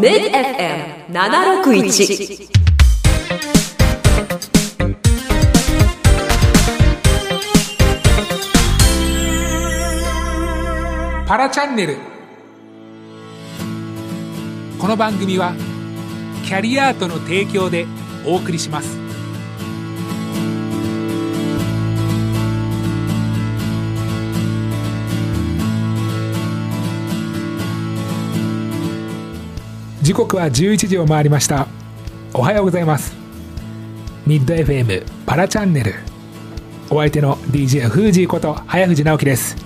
MidFM761 パラチャンネル。この番組はキャリアートの提供でお送りします。時刻は11時を回りました。おはようございます。ミッド FM パラチャンネル。お相手の DJ フージーこと早藤直樹です。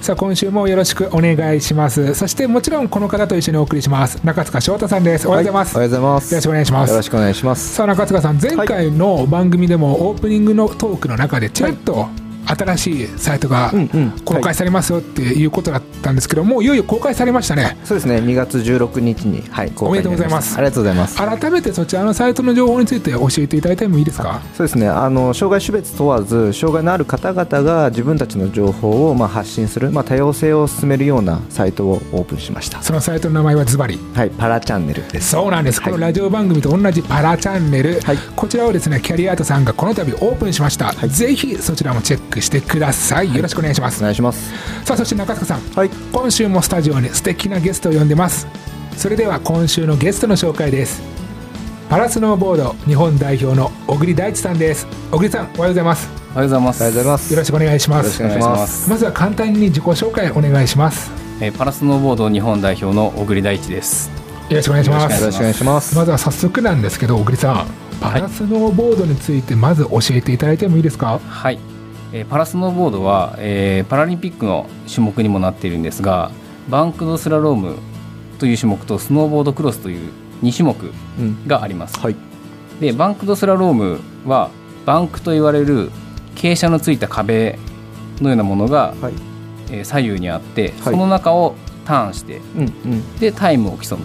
さあ今週もよろしくお願いします。そしてもちろんこの方と一緒にお送りします。中塚翔太さんです。おはようございます、おはようございます。よろしくお願いします。よろしくお願いします。さあ中塚さん前回の番組でもオープニングのトークの中でちらっと新しいサイトが公開されますよっていうことだったんですけどもういよいよ公開されましたね。そうですね。2月16日にはいおめでとうございます。ありがとうございます。改めてそちらのサイトの情報について教えていただいてもいいですか？そうですね。あの障害種別問わず障害のある方々が自分たちの情報をまあ発信するまあ多様性を進めるようなサイトをオープンしました。そのサイトの名前はズバリ。はい、パラチャンネルです。そうなんです、はい。このラジオ番組と同じパラチャンネル、はい。こちらをですねキャリアートさんがこの度オープンしました、はい。ぜひそちらもチェックしてくださいよろしくお願いします、お願いします。さあそして中塚さんはい。今週もスタジオに素敵なゲストを呼んでますそれでは今週のゲストの紹介ですパラスノーボード日本代表の小栗大地さんです小栗さんおはようございますおはようございます。ありがとうございます。よろしくお願いしますよろしくお願いします。まずは簡単に自己紹介お願いしますえーパラスノーボード日本代表の小栗大地です。よろしくお願いしますよろしくよろしくお願いします。まずは早速なんですけど小栗さんパラスノーボードについてまず教えていただいてもいいですか？はい。えーパラスノーボードは、えーパラリンピックの種目にもなっているんですが、バンクドスラロームという種目とスノーボードクロスという2種目うん。があります。はい。で、バンクドスラロームはバンクと言われる傾斜のついた壁のようなものが、はい。えー左右にあって、はいその中をターンしてうんうん。でタイムを競う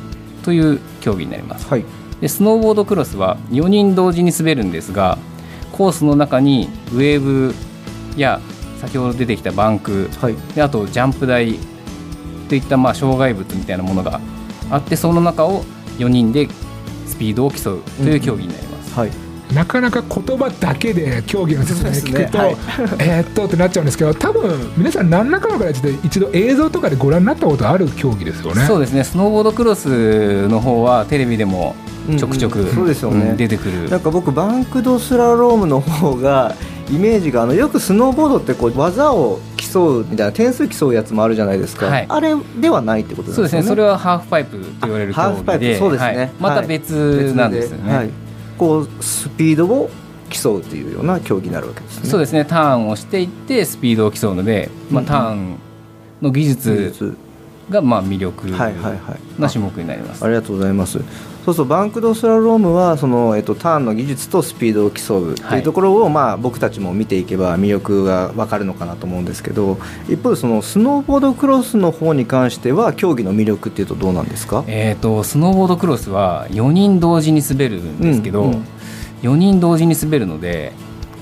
という競技になります。はい。でスノーボードクロスは4人同時に滑るんですがコースの中にウェーブや先ほど出てきたバンクはい。であとジャンプ台といったまあ障害物みたいなものがあってその中を4人でスピードを競うという競技になります。はい。なかなか言葉だけで競技の説明聞くと、そうですえーっとってなっちゃうんですけど多分皆さん何らかの形で一度映像とかでご覧になったことある競技ですよね。そうですね。スノーボードクロスの方はテレビでもちょくちょく、うんうんそうですよね。うん出てくる。なんか僕バンクドスラロームの方がイメージがあのよくスノーボードってこう技を競うみたいな点数競うやつもあるじゃないですか、はい。あれではないってことなんそうですね。それははハーフパイプと言われる競ハーフパイプそうですね。はい。またはい別なんですよね。はい、こうスピードを競うっていうような競技になるわけですね。そうですね。ターンをしていってスピードを競うので、まあ、うんターンの技術術がまあ魅力な種目になります。ありがとうございますそうそうバンクドスラロームはその、えっと、ターンの技術とスピードを競うってはい。いうところを、まあ、僕たちも見ていけば魅力が分かるのかなと思うんですけど一方でそのスノーボードクロスの方に関しては競技の魅力っていうとどうなんですか？えー、とスノーボードクロスは4人同時に滑るんですけど、うんうん。4人同時に滑るので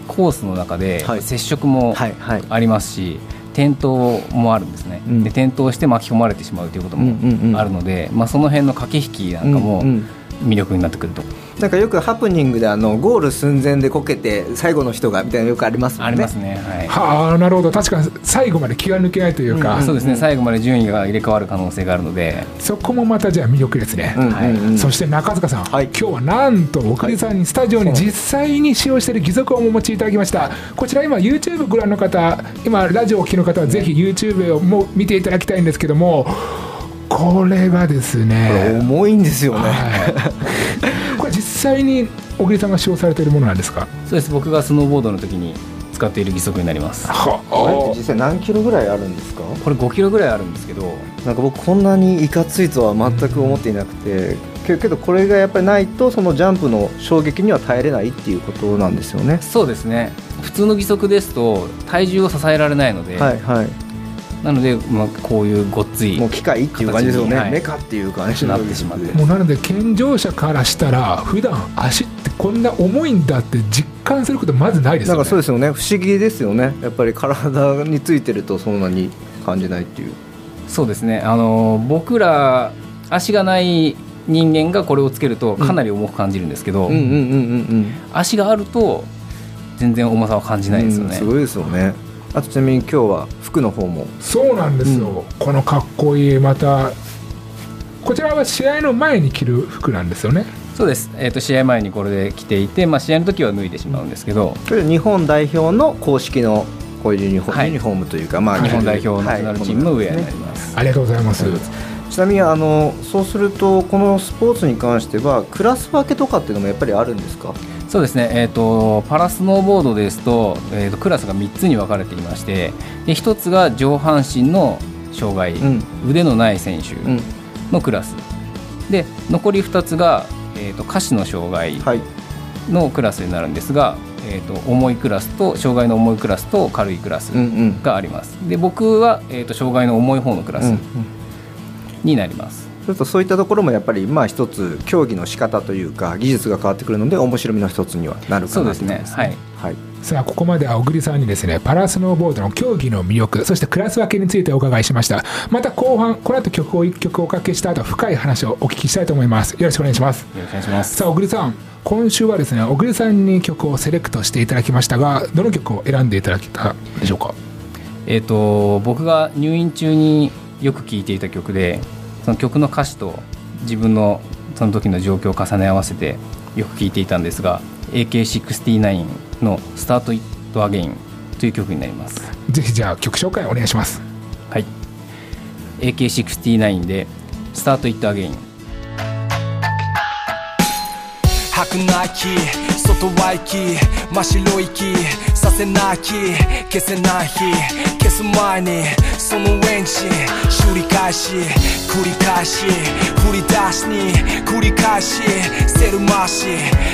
コースの中ではい。接触もはいはい。ありますし、転倒もあるんですね、うん。で転倒して巻き込まれてしまうということもあるので、まあ、その辺の駆け引きなんかもうんうん魅力になってくると、なんかよくハプニングであのゴール寸前でこけて最後の人がみたいなのよくありますもんね。ありますね。はい。はあなるほど。確かに最後まで気が抜けないというか、うん。そうですね。最後まで順位が入れ替わる可能性があるので、そこもまたじゃあ魅力ですね、うん。うんうん。そして中塚さん、はい。今日はなんと奥栗さんにスタジオに実際に使用している義足をお持ちいただきました。こちら今 YouTube ご覧の方今ラジオをお聞きの方はぜひ YouTube をも見ていただきたいんですけどもこれがですね重いんですよね、はい、これ実際に小栗さんが使用されているものなんですか？そうです。僕がスノーボードの時に使っている義足になります。はあ。れって実際何キロぐらいあるんですか？これ5キロぐらいあるんですけど。なんか僕こんなにいかついとは全く思っていなくてけけどこれがやっぱりないとそのジャンプの衝撃には耐えれないっていうことなんですよね。そうですね。普通の義足ですと体重を支えられないので、はいはいなので、まあ、こういうごっついもう機械っていう感じですよね、はい。メカっていう感じなってしまって。もうなので健常者からしたら普段足ってこんな重いんだって実感することまずないですなんよねかそうですよね。不思議ですよね。やっぱり体についてるとそんなに感じないっていう。そうですね。あの僕ら足がない人間がこれをつけるとかなり重く感じるんですけど、足があると全然重さは感じないですよね、うんすごいですよねあとちなみに今日は服の方も。そうなんですよ、このかっこいいまたこちらは試合の前に着る服なんですよね。そうです、えー、と試合前にこれで着ていて、まあ、試合の時は脱いでしまうんですけど、これ日本代表の公式のこういうユニフォーム,、はい。ユニフォームというか、まあ、日本代表ナはい。ショナルチームのウェアになります、ありがとうございます、ちなみにあのそうするとこのスポーツに関してはクラス分けとかっていうのもやっぱりあるんですか？そうですね、えー、とパラスノーボードですと,、えー、とクラスが3つに分かれていましてで1つが上半身の障害、うん。腕のない選手うん。のクラス、で残り2つが、えー、と下肢の障害はい。のクラスになるんですが、えー、と重いクラスと障害の重いクラスと軽いクラスうんうん。があります。で僕は、えー、と障害の重い方のクラスうんうん。になります、ちょっとそういったところもやっぱりまあ一つ競技の仕方というか技術が変わってくるので面白みの一つにはなるかなそうですね。と思いますはい。はい。さあここまでは小栗さんにですねパラスノーボードの競技の魅力そしてクラス分けについてお伺いしました。また後半この後曲を1曲おかけした後深い話をお聞きしたいと思います。よろしくお願いします。よろしくお願いします。さあ小栗さん今週はですね小栗さんに曲をセレクトしていただきましたがどの曲を選んでいただけたでしょうか？えー、と僕が入院中によく聴いていた曲でその曲の歌詞と自分のその時の状況を重ね合わせてよく聴いていたんですが AK69 の「スタート・イット・アゲイン」という曲になります。ぜひじゃあ曲紹介お願いします。はい。AK69 で「スタート・イット・アゲイン」吐くなき外は息真っ白い息させなき消せない日消す前にそのエンジン修理返し繰り返し振り出しに繰り返しセルマシ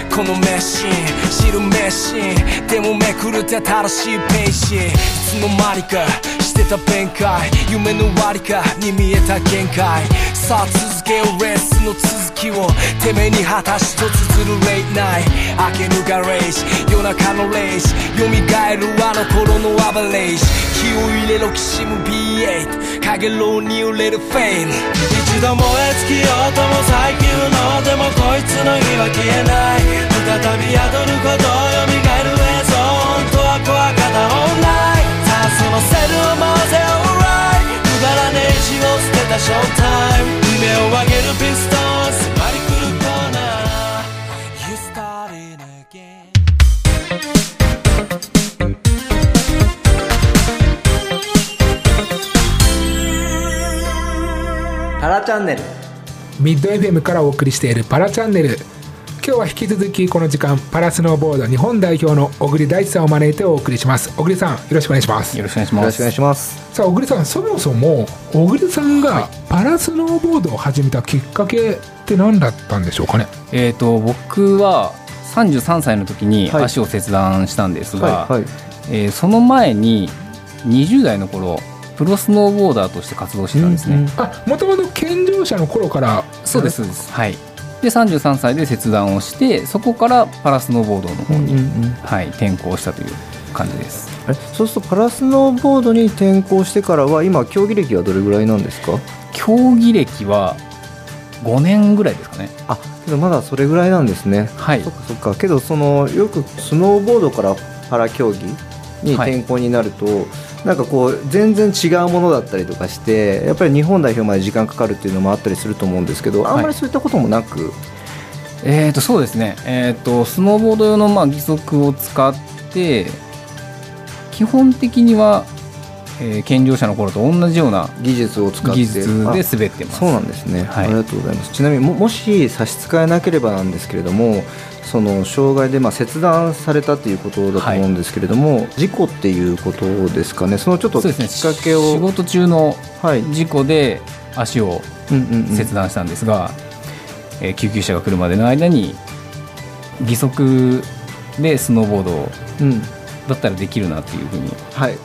このメシン知るメシンでもめくるって新しいページいつの間にかしてた弁解夢の終わりかに見えた限界。さあ続けよレースの続きをてめえに果たしと綴るレイナイ明けぬガレージ夜中のレージ蘇るあの頃のアバレージ気を入れろきしむ B8 かげろうに揺れるフェイム一度燃え尽きようとも最強のでもこいつの火は消えない再び宿ることを蘇る映像本当は怖かったオンラインさあそのセルを回せオーライくだらねえ血を捨てネル。ミッド FM からお送りしているパラチャンネル。今日は引き続きこの時間パラスノーボード日本代表の小栗大地さんを招いてお送りします。小栗さんよろしくお願いします。よろしくお願いします。よろしくお願いしますさあ小栗さんそもそも小栗さんがパラスノーボードを始めたきっかけって何だったんでしょうかね？えー、と僕は33歳の時にはい。足を切断したんですが、はいはい。えーその前に20代の頃プロスノーボーダーとして活動してたんですね、うんうん。あもともと健常者の頃から。そうですそうです。はい。で33歳で切断をしてそこからパラスノーボードの方に、うんうんうん。はい、転向したという感じです。そうするとパラスノーボードに転向してからは今競技歴はどれぐらいなんですか？競技歴は5年ぐらいですかね。あけどまだそれぐらいなんですね。はい。そっかそっか。けどそのよくスノーボードからパラ競技に転向になると、なんかこう全然違うものだったりとかしてやっぱり日本代表まで時間かかるっていうのもあったりすると思うんですけどあんまりそういったこともなく、えー、とそうですね、えー、とスノーボード用のまあ義足を使って基本的には、えー健常者の頃と同じような技術を使って技術で滑ってます。そうなんですね、はい。ありがとうございます。ちなみにももし差し支えなければなんですけれどもその障害でまあ切断されたということだと思うんですけれども、事故っていうことですかね。そのちょっときっかけを、仕事中のはい、事故で足を切断したんですが、えー救急車が来るまでの間に義足でスノーボードうん。だったらできるなっていうふうにはい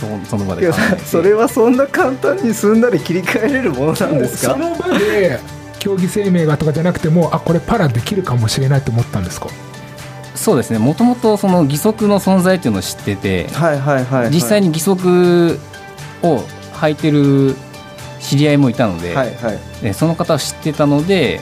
そその場いやでそれはそんな簡単にすんなり切り替えれるものなんですか？その場で競技生命がとかじゃなくてもあこれパラできるかもしれないと思ったんですか？そうですね。もともとその義足の存在っていうのを知っててはいはいはい、はい、実際に義足を履いてる知り合いもいたので、はいはい。でその方を知ってたので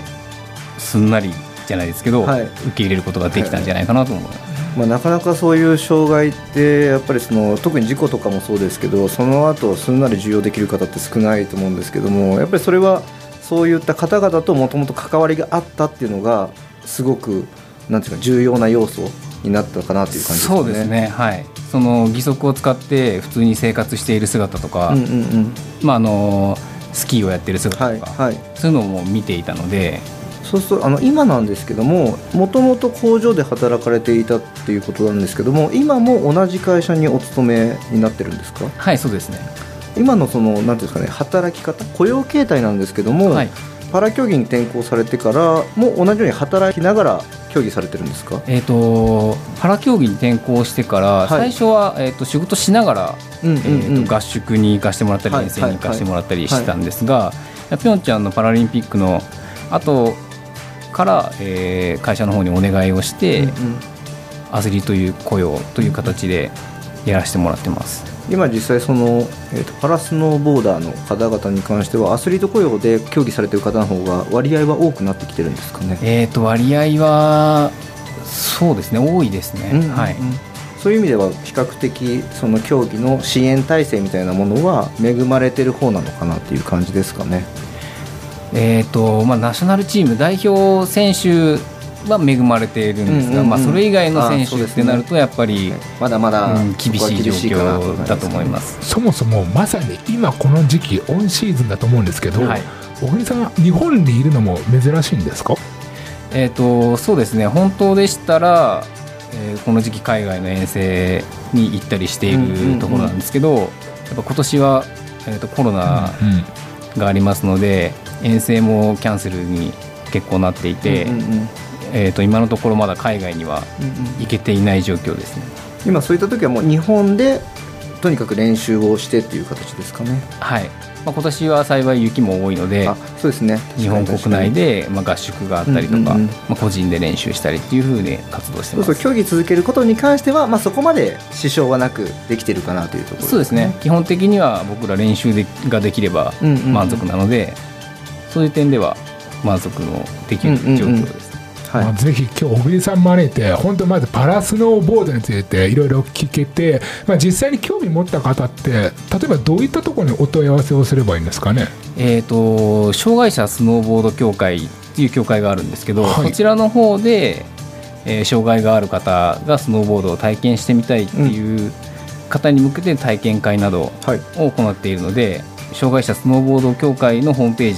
すんなりじゃないですけど、はい。受け入れることができたんじゃないかなと思います。まあ、なかなかそういう障害ってやっぱりその特に事故とかもそうですけどその後すんなり受容できる方って少ないと思うんですけどもやっぱりそれはそういった方々ともともと関わりがあったっていうのがすごくなんていうか重要な要素になったかなという感じですかね。そうですね。はい。その義足を使って普通に生活している姿とか、うんうんうん。まああのスキーをやってる姿はいとか、はい。そういうのも見ていたのでそうするとあの今なんですけどももともと工場で働かれていたっていうことなんですけども今も同じ会社にお勤めになってるんですか？はいそうですね。今のそのなんていうんですかね働き方雇用形態なんですけども、はい。パラ競技に転向されてからも同じように働きながら競技されてるんですか？えー、とパラ競技に転向してから、はい。最初は、えー、と仕事しながら、うんうんえーと合宿に行かしてもらったりはい遠征に行かしてもらったりしてたんですが、ピョンチャンのパラリンピックの後から、えー会社の方にお願いをして、うんうんアスリートという雇用という形でやらせてもらってます。今実際その、えーとパラスノーボーダーの方々に関してはアスリート雇用で競技されてる方の方が割合は多くなってきてるんですかね？えー、と割合はそうですね多いですね、うんうんうんはいそういう意味では比較的その競技の支援体制みたいなものは恵まれてる方なのかなっていう感じですかね。えーとまあ、ナショナルチーム代表選手は恵まれているんですが、うんうんうんまあ、それ以外の選手ってなるとやっぱり、まだまだうん厳しい状況だと思いす。ます。そもそもまさに今この時期オンシーズンだと思うんですけど、はい。小栗さん日本にいるのも珍しいんですか？えー、とそうですね。本当でしたら、えーこの時期海外の遠征に行ったりしているところなんですけど、やっぱ今年は、えー、とコロナうんがありますので遠征もキャンセルに結構なっていて、うんうんうんえー、と今のところまだ海外には行けていない状況ですね。今そういった時はもう日本でとにかく練習をしてっていう形ですかね。はいまあ、今年は幸い雪も多いのであそうですね。日本国内で、まあ、合宿があったりとか、まあ、個人で練習したりっていうふうに活動してます。競技続けることに関しては、まあ、そこまで支障はなくできてるかなというところ。そうですね。基本的には僕ら練習でができれば満足なので、そういう点では満足のできる状況です、はい。まあ、ぜひ今日小栗さん招いて本当まずパラスノーボードについていろいろ聞けて、まあ、実際に興味持った方って例えばどういったところにお問い合わせをすればいいんですかね？えー、と障害者スノーボード協会っていう協会があるんですけど、はい。そちらの方で、えー障害がある方がスノーボードを体験してみたいっていう方に向けて体験会などはい。を行っているので障害者スノーボード協会のホームペー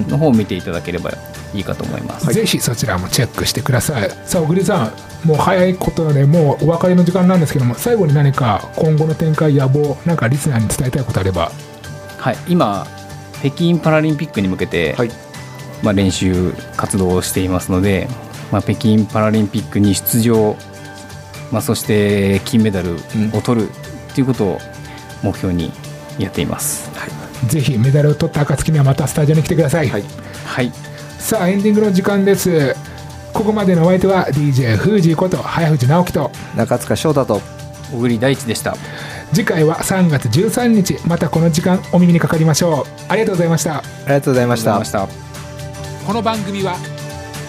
ジの方を見ていただければいい。かと思います、ぜひそちらもチェックしてください。さあ小栗さんもう早いことでもうお別れの時間なんですけども最後に何か今後の展開野望なんかリスナーに伝えたいことあれば。はい、今北京パラリンピックに向けて、はいまあ、練習活動をしていますので、まあ、北京パラリンピックに出場、まあ、そして金メダルを取るということを目標にやっています、ぜひメダルを取った暁にはまたスタジオに来てください、はい。はい、さあエンディングの時間です。ここまでのお相手は DJ フージーこと早藤直樹と中塚翔太と小栗大地でした。次回は3月13日またこの時間お耳にかかりましょう。ありがとうございました。ありがとうございました。ありがとうございました。この番組は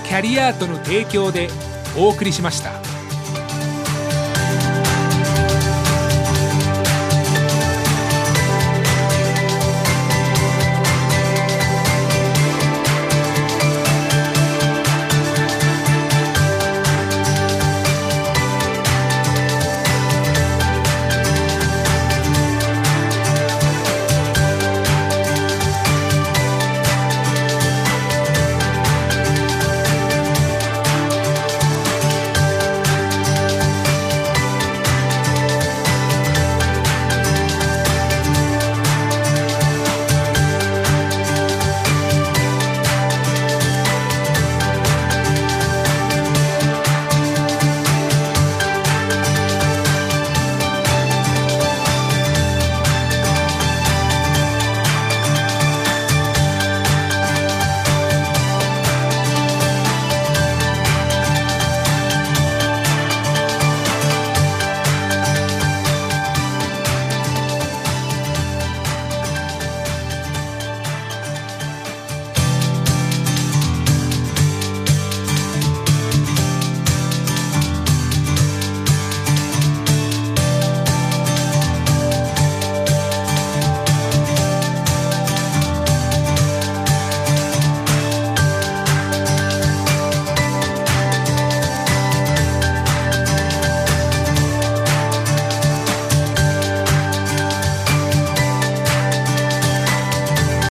キャリアートの提供でお送りしました